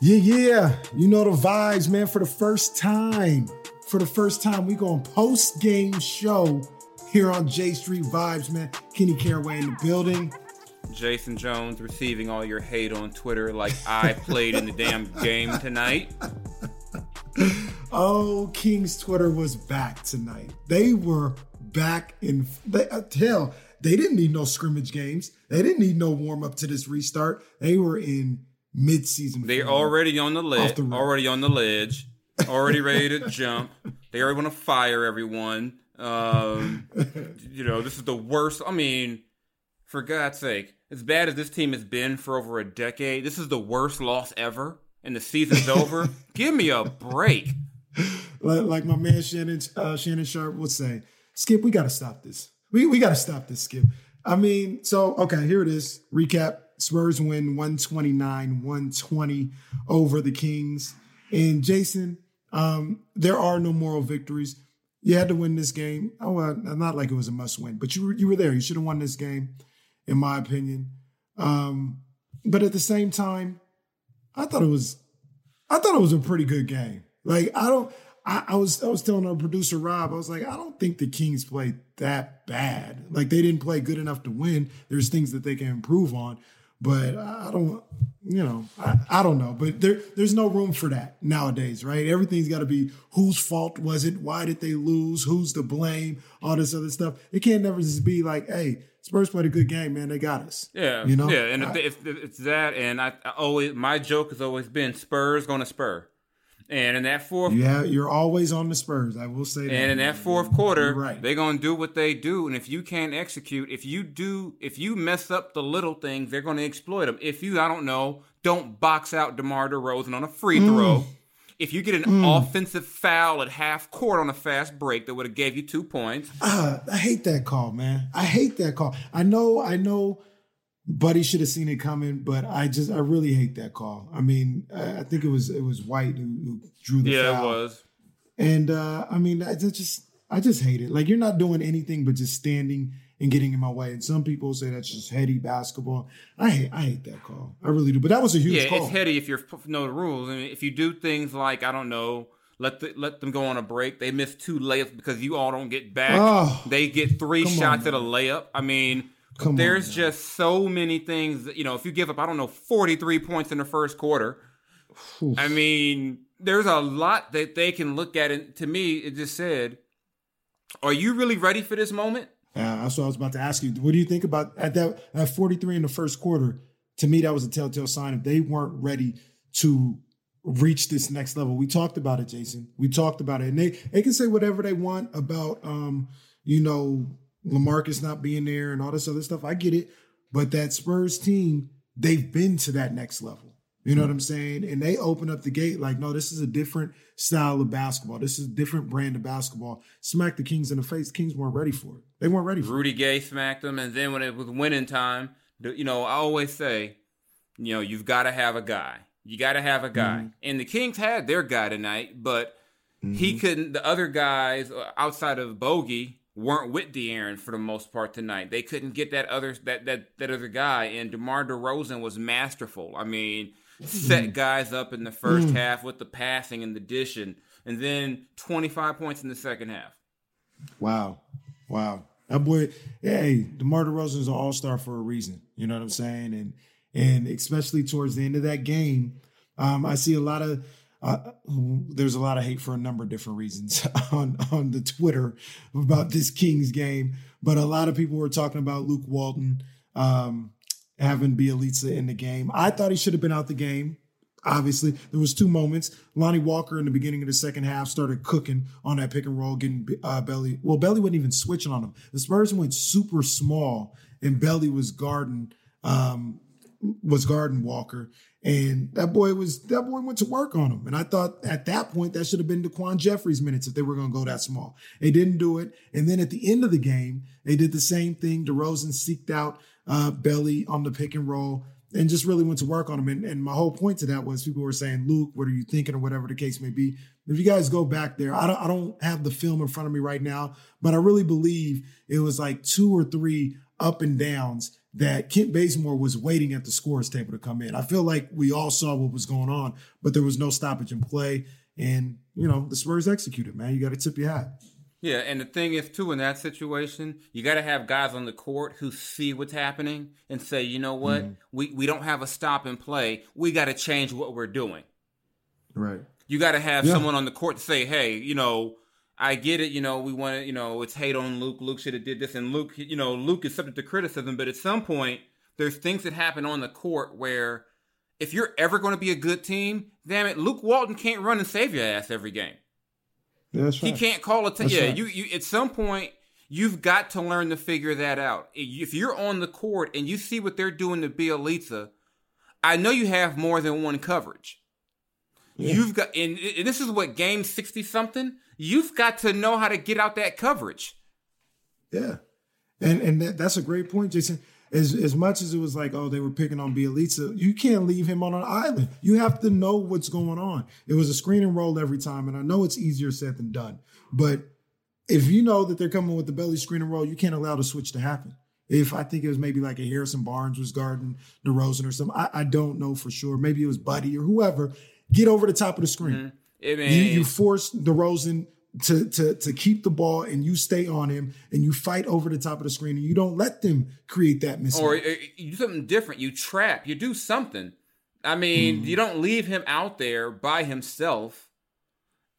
Yeah, yeah. You know the vibes, man. For the first time, for the first time, we going post game show here on J Street Vibes, man. Kenny Caraway in the building. Jason Jones receiving all your hate on Twitter like I played in the damn game tonight. Oh, King's Twitter was back tonight. They were back in they, uh, hell. They didn't need no scrimmage games. They didn't need no warm up to this restart. They were in mid-season. They're already on the ledge, the already on the ledge, already ready to jump. They already want to fire everyone. Um, you know, this is the worst. I mean, for God's sake, as bad as this team has been for over a decade, this is the worst loss ever, and the season's over. Give me a break. like, like my man Shannon uh, Shannon Sharpe would say, Skip, we got to stop this. We we got to stop this, Skip. I mean, so okay, here it is. Recap: Spurs win 129-120 over the Kings. And Jason, um, there are no moral victories. You had to win this game. Oh, not like it was a must win, but you were, you were there. You should have won this game, in my opinion. Um, but at the same time, I thought it was I thought it was a pretty good game. Like I don't I, I was I was telling our producer Rob, I was like, I don't think the Kings played that bad. Like they didn't play good enough to win. There's things that they can improve on, but I don't you know, I, I don't know. But there there's no room for that nowadays, right? Everything's gotta be whose fault was it? Why did they lose? Who's to blame? All this other stuff. It can't never just be like, hey, Spurs played a good game, man. They got us. Yeah, You know? yeah, and I- if, if it's that, and I, I always my joke has always been Spurs going to spur, and in that fourth Yeah, you're always on the Spurs. I will say that. And in that fourth quarter, right. they're gonna do what they do. And if you can't execute, if you do, if you mess up the little things, they're gonna exploit them. If you, I don't know, don't box out DeMar DeRozan on a free Mm. throw. If you get an offensive foul at half court on a fast break that would have gave you two points, Ah, I hate that call, man. I hate that call. I know, I know Buddy should have seen it coming, but I just I really hate that call. I mean, I I think it was it was White who, who drew the yeah, foul. it was. And uh, I mean, I just- just I just hate it. Like you're not doing anything but just standing and getting in my way. And some people say that's just heady basketball. I hate I hate that call. I really do. But that was a huge Yeah, call. it's heady if you know the rules. I mean, if you do things like I don't know, let the, let them go on a break. They miss two layups because you all don't get back. Oh, they get three come on, shots at a layup. I mean, Come there's man. just so many things. That, you know, if you give up, I don't know, 43 points in the first quarter. Oof. I mean, there's a lot that they can look at. And to me, it just said, "Are you really ready for this moment?" Yeah, that's what I was about to ask you. What do you think about at that at 43 in the first quarter? To me, that was a telltale sign if they weren't ready to reach this next level. We talked about it, Jason. We talked about it. And they they can say whatever they want about um, you know, Lamarcus not being there and all this other stuff. I get it. But that Spurs team, they've been to that next level. You know what I'm saying? And they open up the gate like, no, this is a different style of basketball. This is a different brand of basketball. Smack the Kings in the face. Kings weren't ready for it. They weren't ready for it. Rudy Gay smacked them, and then when it was winning time, you know, I always say, you know, you've got to have a guy. You got to have a guy, Mm-hmm. and the Kings had their guy tonight, but he Mm-hmm. couldn't. The other guys outside of Bogey weren't with De'Aaron for the most part tonight. They couldn't get that other that that that other guy, and Demar Derozan was masterful. I mean, set guys up in the first half with the passing and the dishing, and then twenty five points in the second half. Wow. Wow. That boy, hey, DeMar DeRozan is an all-star for a reason. You know what I'm saying? And and especially towards the end of that game, um, I see a lot of uh, there's a lot of hate for a number of different reasons on on the Twitter about this Kings game. But a lot of people were talking about Luke Walton um, having Bjelica in the game. I thought he should have been out the game. Obviously, there was two moments. Lonnie Walker in the beginning of the second half started cooking on that pick and roll, getting uh, Belly. Well, Belly wasn't even switching on him. The Spurs went super small, and Belly was guarding um, was guarding Walker, and that boy was that boy went to work on him. And I thought at that point that should have been Daquan Jeffries minutes if they were going to go that small. They didn't do it, and then at the end of the game, they did the same thing. DeRozan seeked out uh, Belly on the pick and roll and just really went to work on him. And, and my whole point to that was people were saying, Luke, what are you thinking, or whatever the case may be. If you guys go back there, I don't, I don't have the film in front of me right now, but I really believe it was like two or three up and downs that Kent Bazemore was waiting at the scores table to come in. I feel like we all saw what was going on, but there was no stoppage in play. And, you know, the Spurs executed, man. You got to tip your hat. Yeah, and the thing is too in that situation, you got to have guys on the court who see what's happening and say, you know what, mm-hmm. we we don't have a stop and play. We got to change what we're doing. Right. You got to have yeah. someone on the court to say, hey, you know, I get it. You know, we want to, you know, it's hate on Luke. Luke should have did this, and Luke, you know, Luke is subject to criticism. But at some point, there's things that happen on the court where, if you're ever going to be a good team, damn it, Luke Walton can't run and save your ass every game. Yeah, that's right. He can't call it. T- yeah, right. you, you. At some point, you've got to learn to figure that out. If you're on the court and you see what they're doing to Bjelica, I know you have more than one coverage. Yeah. You've got, and, and this is what game sixty something you've got to know how to get out that coverage. Yeah. And and that, that's a great point, Jason. As as much as it was like, oh, they were picking on Bjelica, you can't leave him on an island. You have to know what's going on. It was a screen and roll every time, and I know it's easier said than done. But if you know that they're coming with the belly screen and roll, you can't allow the switch to happen. If I think it was maybe like a Harrison Barnes was guarding DeRozan or something, I, I don't know for sure. Maybe it was Buddy or whoever. Get over the top of the screen. Mm-hmm. I mean, you, you force DeRozan to, to, to keep the ball and you stay on him and you fight over the top of the screen and you don't let them create that mismatch. Or uh, you do something different. You trap. You do something. I mean, mm. you don't leave him out there by himself,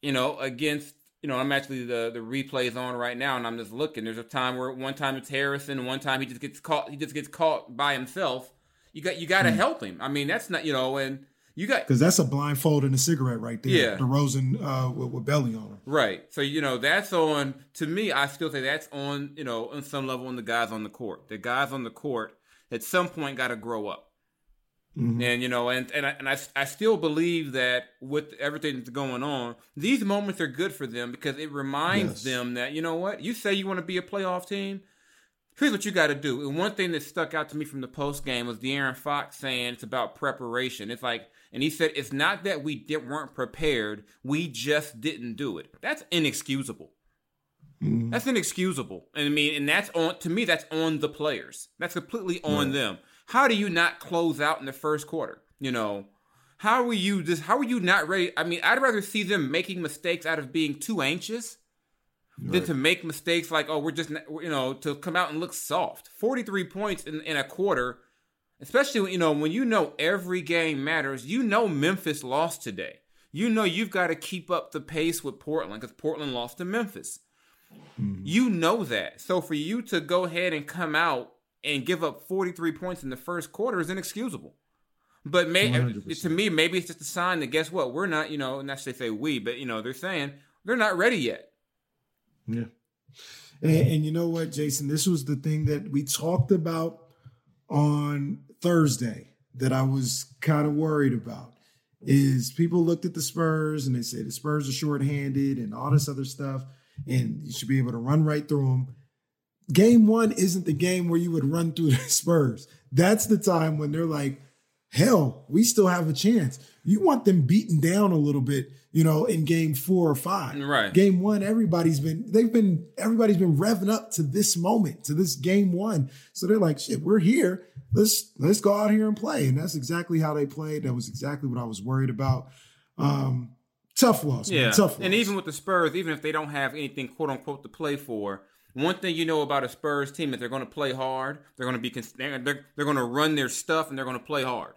you know, against, you know, I'm actually the, the replays on right now and I'm just looking. There's a time where one time it's Harrison, one time he just gets caught, he just gets caught by himself. You got, you got to mm. help him. I mean, that's not, you know, and, you got because that's a blindfold and a cigarette right there. Yeah, DeRozan uh, with, with belly on him. Right. So you know that's on. To me, I still say that's on. You know, on some level, on the guys on the court. The guys on the court at some point got to grow up. Mm-hmm. And you know, and and I, and I, I still believe that with everything that's going on, these moments are good for them because it reminds yes. them that you know what you say you want to be a playoff team here's what you got to do. And one thing that stuck out to me from the post game was De'Aaron Fox saying it's about preparation. It's like, and he said it's not that we did, weren't prepared, we just didn't do it. That's inexcusable. Mm-hmm. That's inexcusable. And I mean, and that's on to me. That's on the players. That's completely on right. them. How do you not close out in the first quarter? You know, how are you just? How are you not ready? I mean, I'd rather see them making mistakes out of being too anxious right. than to make mistakes like, oh, we're just, you know, to come out and look soft. 43 points in, in a quarter, especially, you know, when you know every game matters, you know Memphis lost today. You know you've got to keep up the pace with Portland because Portland lost to Memphis. Mm-hmm. You know that. So for you to go ahead and come out and give up 43 points in the first quarter is inexcusable. But may, to me, maybe it's just a sign that guess what? We're not, you know, and not they say we, but you know, they're saying they're not ready yet. Yeah. And, and, you know what, Jason? This was the thing that we talked about on Thursday that I was kind of worried about. Is people looked at the Spurs and they said the Spurs are shorthanded and all this other stuff, and you should be able to run right through them. Game one isn't the game where you would run through the Spurs. That's the time when they're like, hell, we still have a chance. You want them beaten down a little bit, you know, in game four or five. Right. Game one, everybody's been, they've been, everybody's been revving up to this moment, to this game one. So they're like, shit, we're here. Let's let's go out here and play. And that's exactly how they played. That was exactly what I was worried about. Um, tough loss, yeah. Man, tough loss. And even with the Spurs, even if they don't have anything quote unquote to play for, one thing you know about a Spurs team is they're going to play hard. They're going to be they're, they're going to run their stuff and they're going to play hard.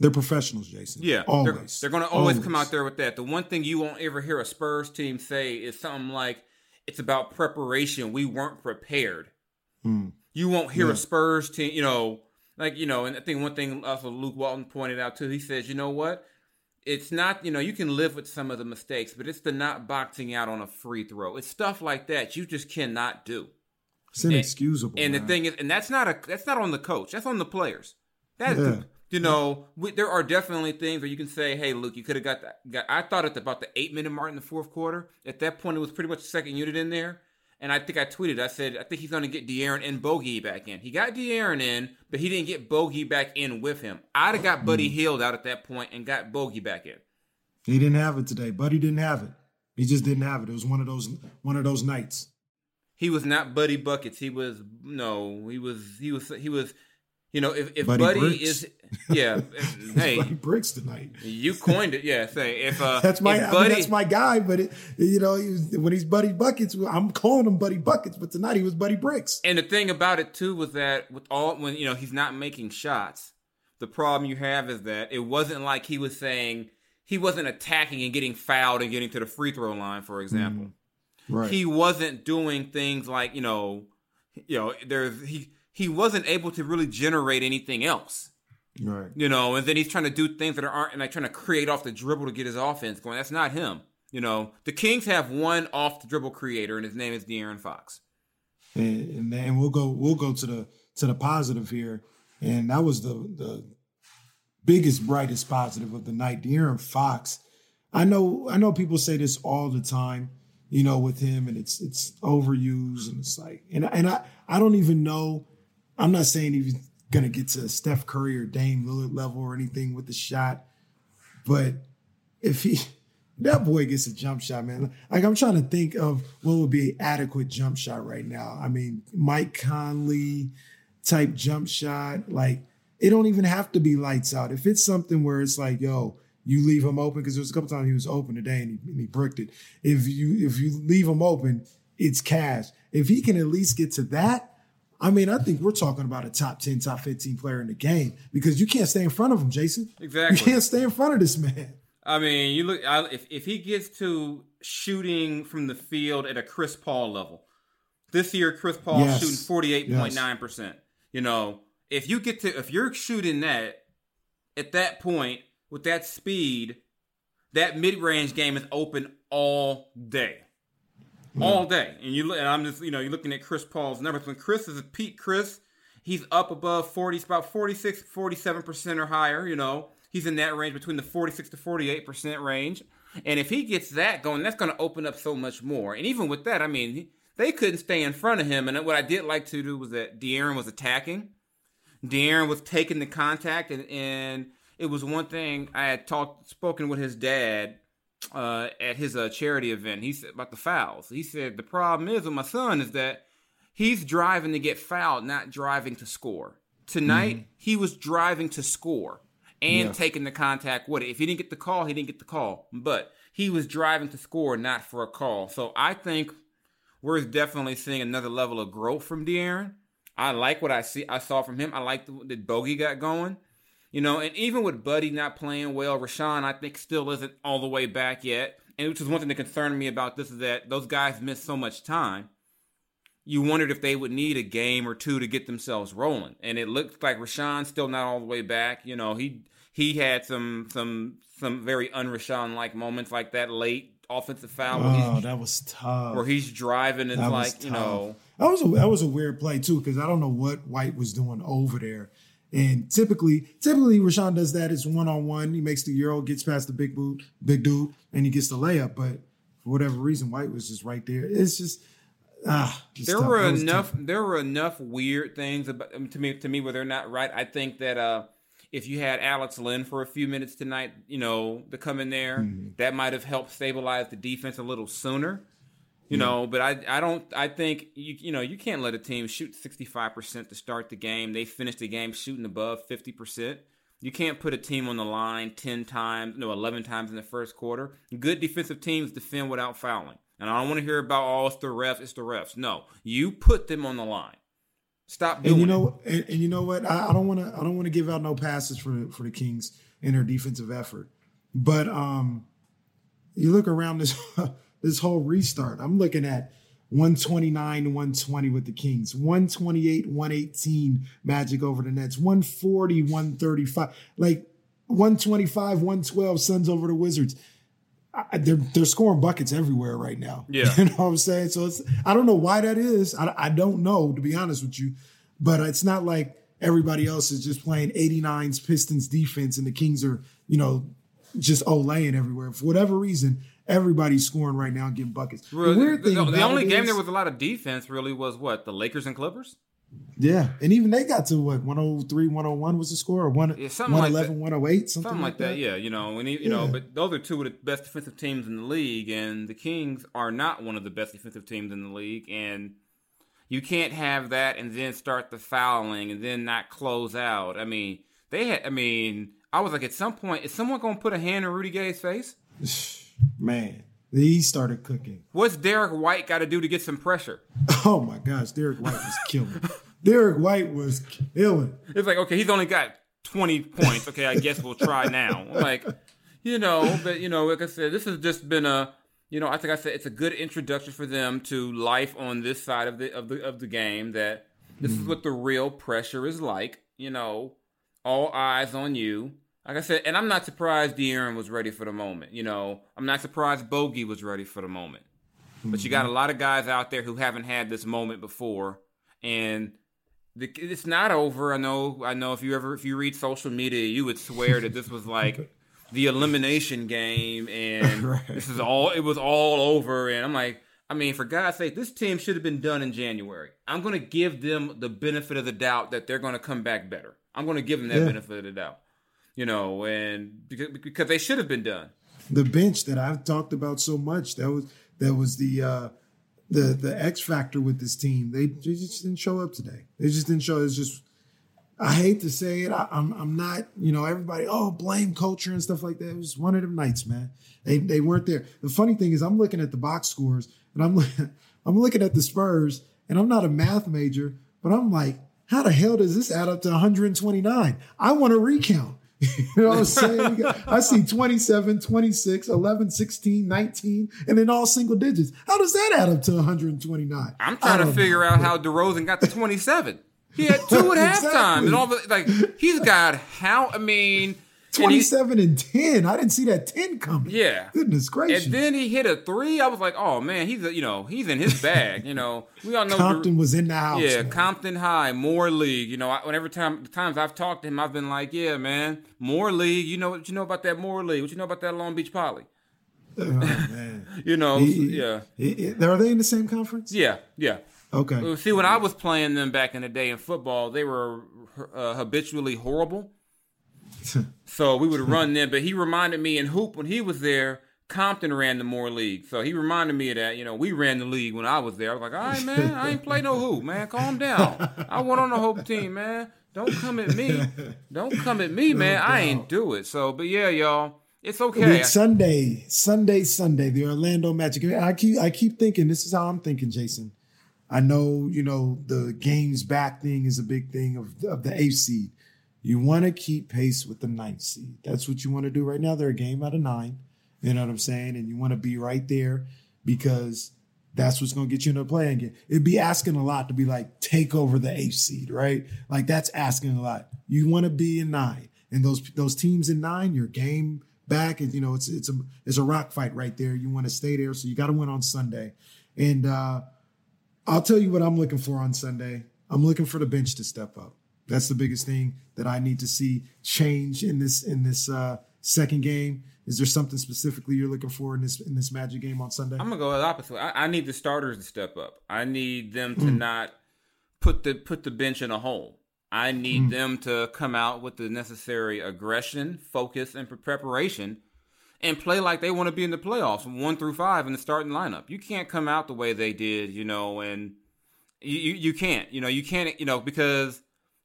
They're professionals, Jason. Yeah, always. They're, they're going to always, always, come out there with that. The one thing you won't ever hear a Spurs team say is something like, "It's about preparation. We weren't prepared." Mm. You won't hear yeah. a Spurs team, you know, like you know. And I think one thing also Luke Walton pointed out too. He says, "You know what? It's not, you know, you can live with some of the mistakes, but it's the not boxing out on a free throw. It's stuff like that you just cannot do. It's inexcusable. And, and the thing is, and that's not a that's not on the coach. That's on the players. That's yeah you know, we, there are definitely things where you can say, "Hey, Luke, you could have got that." Got, I thought at about the eight minute mark in the fourth quarter. At that point, it was pretty much the second unit in there, and I think I tweeted. I said, "I think he's going to get De'Aaron and Bogey back in." He got De'Aaron in, but he didn't get Bogey back in with him. I'd have got Buddy mm. Hield out at that point and got Bogey back in. He didn't have it today. Buddy didn't have it. He just didn't have it. It was one of those one of those nights. He was not Buddy buckets. He was no. He was he was he was You know, if, if Buddy Buddy, Bricks. is, yeah, hey, Buddy Bricks tonight. you coined it, yeah. Say if uh, That's my if I mean, that's my guy, but it, you know he was, when he's Buddy Buckets, I'm calling him Buddy Buckets, but tonight he was Buddy Bricks. And the thing about it too was that with all when you know he's not making shots, the problem you have is that it wasn't like he was saying he wasn't attacking and getting fouled and getting to the free throw line, for example. Right. He wasn't doing things like you know, you know, there's he he wasn't able to really generate anything else. right. You know, and then he's trying to do things that aren't and like trying to create off the dribble to get his offense going. That's not him. You know, the Kings have one off the dribble creator, and his name is De'Aaron Fox. And, and then we'll go we'll go to the to the positive here, and that was the the biggest brightest positive of the night. De'Aaron Fox. I know I know people say this all the time, you know, with him, and it's it's overused, and it's like, and and I I don't even know. I'm not saying he's gonna get to Steph Curry or Dame Lillard level or anything with the shot, but if he that boy gets a jump shot, man. Like I'm trying to think of what would be an adequate jump shot right now. I mean, Mike Conley type jump shot. Like it don't even have to be lights out. If it's something where it's like, yo, you leave him open because there was a couple times he was open today and he, and he bricked it. If you if you leave him open, it's cash. If he can at least get to that, I mean, I think we're talking about a top 10, top 15 player in the game because you can't stay in front of him, Jason. Exactly. You can't stay in front of this man. I mean, you look I, if if he gets to shooting from the field at a Chris Paul level. This year, Chris Paul Yes. shooting forty eight point nine percent. You know, if you get to if you're shooting that at that point with that speed, that mid range game is open all day. All day, and you and I'm just, you know, you're looking at Chris Paul's numbers. When Chris is a peak, Chris, he's up above 40, it's about 46, 47 percent or higher. You know, he's in that range between the 46 to 48 percent range. And if he gets that going, that's going to open up so much more. And even with that, I mean, they couldn't stay in front of him. And what I did like to do was that De'Aaron was attacking. De'Aaron was taking the contact, and, and it was one thing I had talked, spoken with his dad uh, at his uh, charity event. He said about the fouls. He said the problem is with my son is that he's driving to get fouled, not driving to score. Tonight he was driving to score and Yeah. taking the contact with it. If he didn't get the call, he didn't get the call. But he was driving to score, not for a call. So I think we're definitely seeing another level of growth from De'Aaron. I like what I see. I saw from him. I like the, that Bogey got going. You know, and even with Buddy not playing well, Richaun I think still isn't all the way back yet. And which is one thing that concerned me about this is that those guys missed so much time. You wondered if they would need a game or two to get themselves rolling, and it looked like Richaun's still not all the way back. You know, he he had some some some very un-Richaun like moments like that late offensive foul Oh, that was tough. where he's driving and That like you know that was a that was a weird play too because I don't know what White was doing over there. And typically, typically Richaun does that. It's one on one. He makes the euro, gets past the big boot, big dude, and he gets the layup. But for whatever reason, White was just right there. It's just ah. it's there tough. were enough tough. there were enough weird things about to me to me where they're not right. I think that uh if you had Alex Len for a few minutes tonight, you know, to come in there, Mm-hmm. that might have helped stabilize the defense a little sooner. You know, but I I don't I think you you know you can't let a team shoot sixty five percent to start the game. They finish the game shooting above fifty percent. You can't put a team on the line ten times, no eleven times in the first quarter. Good defensive teams defend without fouling, and I don't want to hear about oh it's the refs, it's the refs. No, you put them on the line. Stop doing And you know, and, and you know what? I, I don't want to. I don't want to give out no passes for for the Kings in their defensive effort. But um, you look around this this whole restart. I'm looking at 129 120 with the Kings, 128, 118 Magic over the Nets, 140, 135, like 125, 112 Suns over the Wizards. I, they're they're scoring buckets everywhere right now. Yeah. you know what I'm saying. So it's I don't know why that is. I, I don't know to be honest with you, but it's not like everybody else is just playing 89's Pistons defense and the Kings are you know just olaying everywhere for whatever reason. Everybody's scoring right now and getting buckets. The weird thing the, the only game is- there was a lot of defense really was what the Lakers and Clippers. yeah, and even they got to what 103, 101 was the score, or one Yeah, something like 111, 108, something, Something like that, yeah. You know, when you, you know, but those are two of the best defensive teams in the league, and the Kings are not one of the best defensive teams in the league. And You can't have that and then start the fouling and then not close out. I mean, they had. I mean, I was like, at some point, is someone going to put a hand in Rudy Gay's face? Man, he started cooking. What's Derrick White got to do to get some pressure? Oh my gosh, Derrick White was killing. Derrick White was killing. It's like, okay, he's only got 20 points. Okay, I guess we'll try now. like, you know, but, you know, like I said, this has just been a, you know, I think I said it's a good introduction for them to life on this side of the of the of the game. That this mm. is what the real pressure is like. You know, all eyes on you. Like I said, and I'm not surprised De'Aaron was ready for the moment. You know, I'm not surprised Bogey was ready for the moment. Mm-hmm. But you got a lot of guys out there who haven't had this moment before, and the, it's not over. I know. I know. If you ever if you read social media, you would swear that this was like the elimination game, and right. this is all. It was all over, and I'm like. I mean, for God's sake, this team should have been done in January. I'm going to give them the benefit of the doubt that they're going to come back better. I'm going to give them that yeah. benefit of the doubt, you know, and because, because they should have been done. The bench that I've talked about so much that was that was the uh, the the X factor with this team. They, they just didn't show up today. They just didn't show. It's just I hate to say it. I, am I'm, I'm not you know everybody oh blame culture and stuff like that. It was one of them nights, man. They they weren't there. The funny thing is I'm looking at the box scores and I'm I'm looking at the Spurs and I'm not a math major, but I'm like, how the hell does this add up to 129? I want to recount. you know what I'm saying? I see 27, 26, 11, 16, 19, and then all single digits. How does that add up to 129? I'm trying to figure know. out how DeRozan got to 27. He had two at exactly. halftime, and all the like. He's got how? I mean, 27 and, and, 10. I didn't see that 10 coming. Yeah. Goodness gracious. And then he hit a three. I was like, oh man, he's a, you know, he's in his bag. you know, we all know Compton was in the house. Yeah, man. Compton High, Moore League. You know, I, whenever time the times I've talked to him, I've been like, yeah, man, Moore League. You know what you know about that Moore League? What you know about that Long Beach Poly? Oh man. you know, he, yeah. He, he, are they in the same conference? Yeah, yeah. Okay. See, when I was playing them back in the day in football, they were uh, habitually horrible. so we would run them. But he reminded me in hoop when he was there. Compton ran the Moore League, so he reminded me of that. You know, we ran the league when I was there. I was like, "All right, man, I ain't play no hoop, man. Calm down. I went on the hoop team, man. Don't come at me. Don't come at me, man. I oh, ain't do it." So, but yeah, y'all, it's okay. Sunday, Sunday, Sunday, the Orlando Magic. I keep, I keep thinking. This is how I'm thinking, Jason. I know, you know, the games back thing is a big thing of of the eighth seed. You want to keep pace with the ninth seed. That's what you want to do right now. They're a game out of nine. You know what I'm saying? And you want to be right there because that's what's going to get you into the play again. It'd be asking a lot to be like, take over the eighth seed, right? Like that's asking a lot. You want to be in nine. And those those teams in nine, your game back, and you know, it's it's a it's a rock fight right there. You want to stay there. So you got to win on Sunday. And uh I'll tell you what I'm looking for on Sunday. I'm looking for the bench to step up. That's the biggest thing that I need to see change in this in this uh, second game. Is there something specifically you're looking for in this in this Magic game on Sunday? I'm gonna go the opposite. I, I need the starters to step up. I need them to mm. not put the put the bench in a hole. I need mm. them to come out with the necessary aggression, focus, and preparation, and play like they want to be in the playoffs, one through five in the starting lineup. You can't come out the way they did, you know, and you you, you can't, you know, you can't, you know, because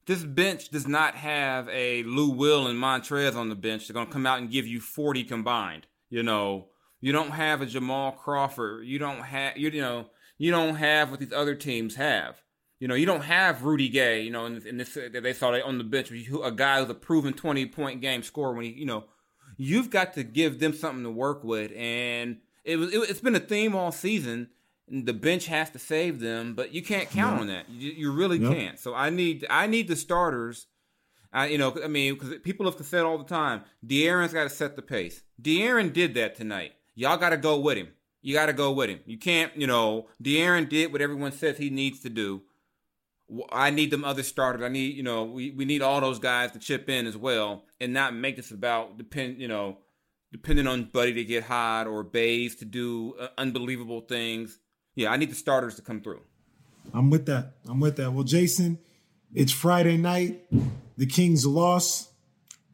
this bench does not have a Lou Will and Montrez on the bench. They're going to come out and give you 40 combined. You know, you don't have a Jamal Crawford. You don't have, you, you know, you don't have what these other teams have. You know, you don't have Rudy Gay, you know, in, in this, they saw that on the bench, a guy who's a proven 20 point game scorer when he, you know, you've got to give them something to work with. And it was, it, it's been a theme all season the bench has to save them, but you can't count on that. You, you really can't. So I need I need the starters. I you know I mean because people have said all the time, De'Aaron's got to set the pace. De'Aaron did that tonight. Y'all got to go with him. You got to go with him. You can't you know De'Aaron did what everyone says he needs to do. I need them other starters. I need you know we, we need all those guys to chip in as well and not make this about depend you know depending on Buddy to get hot or Bays to do uh, unbelievable things yeah, I need the starters to come through. I'm with that. I'm with that. Well, Jason, it's Friday night. The Kings lost.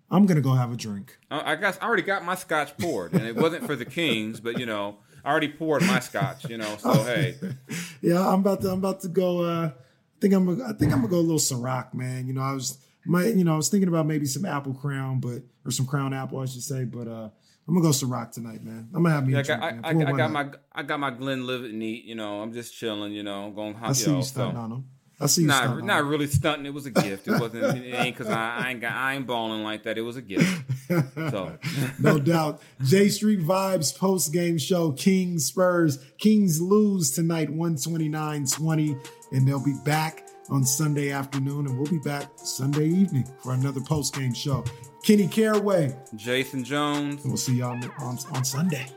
I'm gonna go have a drink. I guess I already got my scotch poured, and it wasn't for the Kings, but you know, I already poured my scotch, you know. So hey, yeah, I'm about to I'm about to go. Uh, I think I'm I think I'm gonna go a little Ciroc, man. You know, I was my you know I was thinking about maybe some apple crown, but or some crown apple, I should say, but uh. I'm gonna go Ciroc tonight, man. I'm gonna have me. Yeah, a I drink, got, I. I, I got my I got my Glenlivet neat. You know, I'm just chilling. You know, going. I see you you stunting so. on them. I see you Not, stunting. not really stunting. It was a gift. It wasn't. It ain't because I, I ain't got. I ain't balling like that. It was a gift. So no doubt. J Street Vibes post game show. Kings Spurs. Kings lose tonight 129-20 and they'll be back on Sunday afternoon and we'll be back Sunday evening for another post game show. Kenny Caraway. Jason Jones. And we'll see y'all on, on, on Sunday.